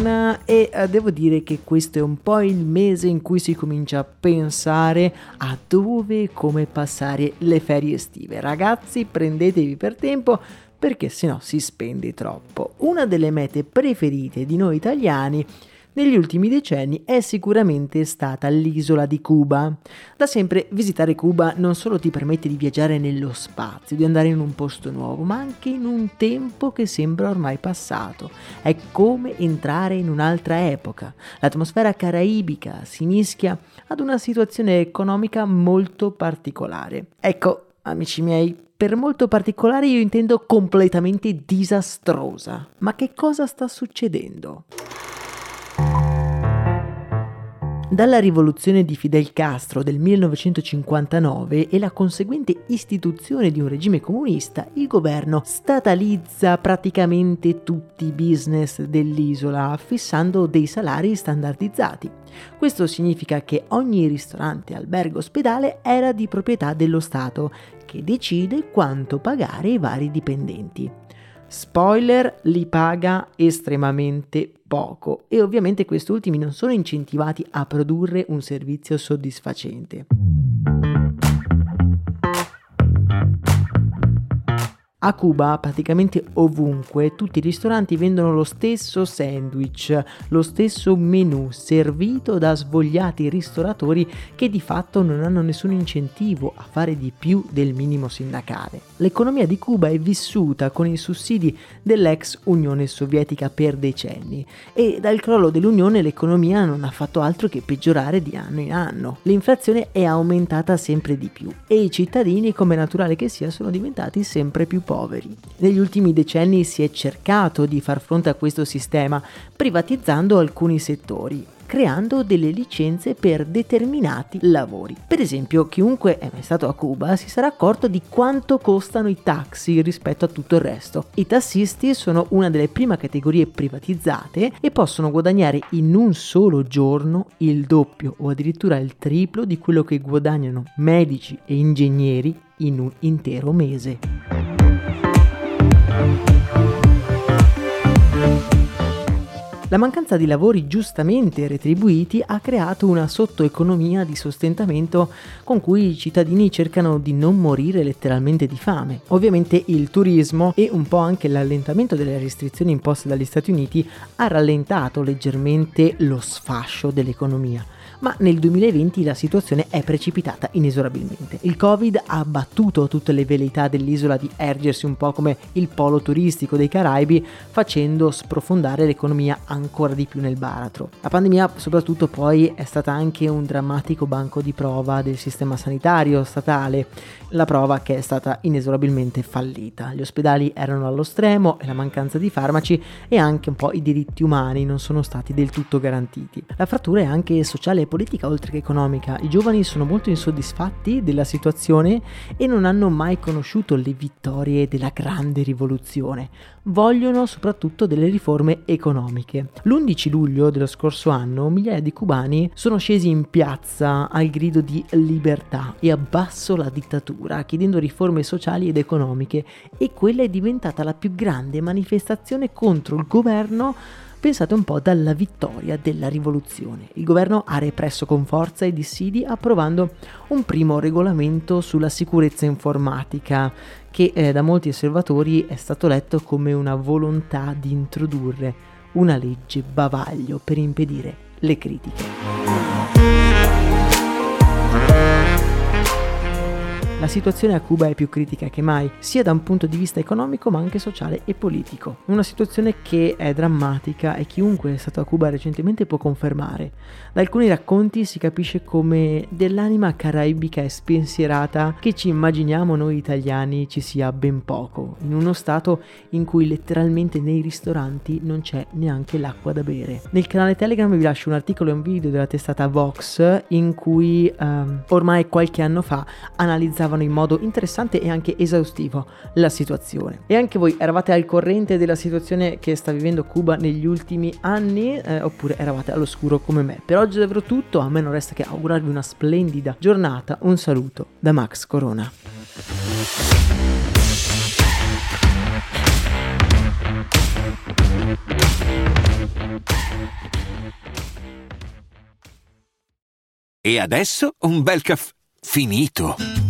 E eh, devo dire che questo è un po' il mese in cui si comincia a pensare a dove e come passare le ferie estive. Ragazzi, prendetevi per tempo perché sennò si spende troppo. Una delle mete preferite di noi italiani negli ultimi decenni è sicuramente stata l'isola di Cuba. Da sempre visitare Cuba non solo ti permette di viaggiare nello spazio, di andare in un posto nuovo, ma anche in un tempo che sembra ormai passato. È come entrare in un'altra epoca. L'atmosfera caraibica si mischia ad una situazione economica molto particolare. Ecco, amici miei, per molto particolare io intendo completamente disastrosa. Ma che cosa sta succedendo? Dalla rivoluzione di Fidel Castro del 1959 e la conseguente istituzione di un regime comunista, il governo statalizza praticamente tutti i business dell'isola, fissando dei salari standardizzati. Questo significa che ogni ristorante, albergo, ospedale era di proprietà dello Stato, che decide quanto pagare ai vari dipendenti. Spoiler, li paga estremamente poco e ovviamente questi ultimi non sono incentivati a produrre un servizio soddisfacente. A Cuba, praticamente ovunque, tutti i ristoranti vendono lo stesso sandwich, lo stesso menù, servito da svogliati ristoratori che di fatto non hanno nessun incentivo a fare di più del minimo sindacale. L'economia di Cuba è vissuta con i sussidi dell'ex Unione Sovietica per decenni e dal crollo dell'Unione l'economia non ha fatto altro che peggiorare di anno in anno. L'inflazione è aumentata sempre di più e i cittadini, come naturale che sia, sono diventati sempre più poveri. Negli ultimi decenni si è cercato di far fronte a questo sistema privatizzando alcuni settori creando delle licenze per determinati lavori. Per esempio, chiunque è mai stato a Cuba si sarà accorto di quanto costano i taxi rispetto a tutto il resto. I tassisti sono una delle prime categorie privatizzate e possono guadagnare in un solo giorno il doppio o addirittura il triplo di quello che guadagnano medici e ingegneri in un intero mese. La mancanza di lavori giustamente retribuiti ha creato una sottoeconomia di sostentamento con cui i cittadini cercano di non morire letteralmente di fame. Ovviamente il turismo e un po' anche l'allentamento delle restrizioni imposte dagli Stati Uniti ha rallentato leggermente lo sfascio dell'economia ma nel 2020 la situazione è precipitata inesorabilmente. Il Covid ha abbattuto tutte le velleità dell'isola di ergersi un po' come il polo turistico dei Caraibi, facendo sprofondare l'economia ancora di più nel baratro. La pandemia soprattutto poi è stata anche un drammatico banco di prova del sistema sanitario statale, la prova che è stata inesorabilmente fallita. Gli ospedali erano allo stremo e la mancanza di farmaci e anche un po' i diritti umani non sono stati del tutto garantiti. La frattura è anche sociale e politica oltre che economica. I giovani sono molto insoddisfatti della situazione e non hanno mai conosciuto le vittorie della grande rivoluzione. Vogliono soprattutto delle riforme economiche. L'11 luglio dello scorso anno migliaia di cubani sono scesi in piazza al grido di libertà e abbasso la dittatura, chiedendo riforme sociali ed economiche e quella è diventata la più grande manifestazione contro il governo Pensate un po' dalla vittoria della rivoluzione. Il governo ha represso con forza i dissidi approvando un primo regolamento sulla sicurezza informatica che eh, da molti osservatori è stato letto come una volontà di introdurre una legge bavaglio per impedire le critiche. La situazione a Cuba è più critica che mai, sia da un punto di vista economico ma anche sociale e politico. Una situazione che è drammatica e chiunque è stato a Cuba recentemente può confermare. Da alcuni racconti si capisce come dell'anima caraibica e spensierata che ci immaginiamo noi italiani ci sia ben poco, in uno stato in cui letteralmente nei ristoranti non c'è neanche l'acqua da bere. Nel canale Telegram vi lascio un articolo e un video della testata Vox in cui um, ormai qualche anno fa analizzava spiegavano in modo interessante e anche esaustivo la situazione. E anche voi eravate al corrente della situazione che sta vivendo Cuba negli ultimi anni eh, oppure eravate all'oscuro come me? Per oggi è davvero tutto, a me non resta che augurarvi una splendida giornata. Un saluto da Max Corona. E adesso un bel caffè finito.